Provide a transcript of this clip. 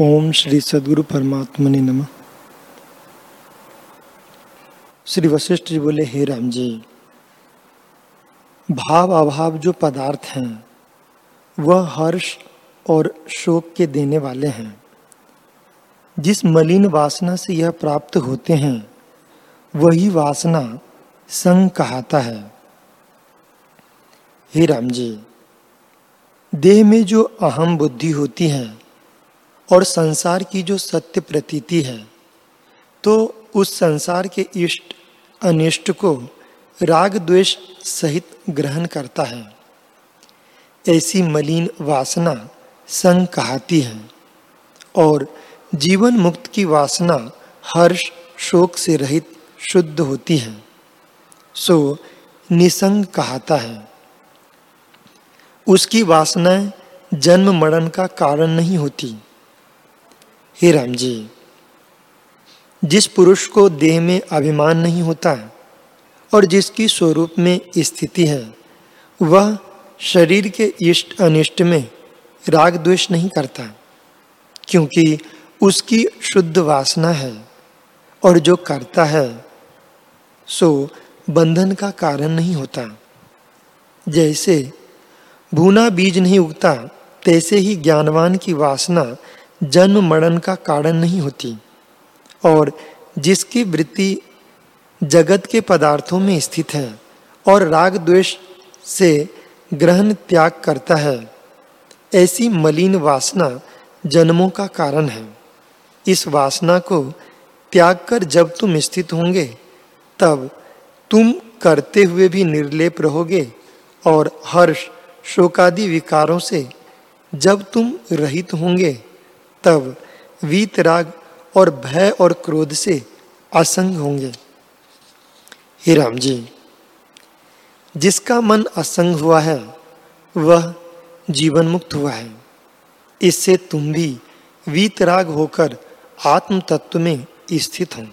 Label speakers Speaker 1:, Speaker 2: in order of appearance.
Speaker 1: ओम श्री सदगुरु परमात्मा ने नमः। श्री वशिष्ठ जी बोले, हे राम जी, भाव अभाव जो पदार्थ हैं, वह हर्ष और शोक के देने वाले हैं। जिस मलिन वासना से यह प्राप्त होते हैं, वही वासना संग कहता है। हे राम जी, देह में जो अहम बुद्धि होती है और संसार की जो सत्य प्रतीति है तो उस संसार के इष्ट, अनिष्ट को राग द्वेष सहित ग्रहण करता है। ऐसी मलिन वासना संग कहती है और जीवन मुक्त की वासना हर्ष, शोक से रहित शुद्ध होती है। सो निसंग कहता है। उसकी वासनाएँ जन्म मरण का कारण नहीं होती। हे राम जी, जिस पुरुष को देह में अभिमान नहीं होता और जिसकी स्वरूप में स्थिति है, वह शरीर के इष्ट अनिष्ट में राग द्वेष नहीं करता, क्योंकि उसकी शुद्ध वासना है और जो करता है, सो बंधन का कारण नहीं होता। जैसे भूना बीज नहीं उगता, तैसे ही ज्ञानवान की वासना जन्म मरण का कारण नहीं होती, और जिसकी वृत्ति जगत के पदार्थों में स्थित है और राग द्वेष से ग्रहण त्याग करता है, ऐसी मलिन वासना जन्मों का कारण है। इस वासना को त्याग कर जब तुम स्थित होंगे, तब तुम करते हुए भी निर्लेप रहोगे और हर्ष शोकादि विकारों से जब तुम रहित होंगे तब वीतराग और भय और क्रोध से असंग होंगे। हे राम जी, जिसका मन असंग हुआ है, वह जीवन मुक्त हुआ है। इससे तुम भी वीतराग होकर आत्म तत्व में स्थित हो।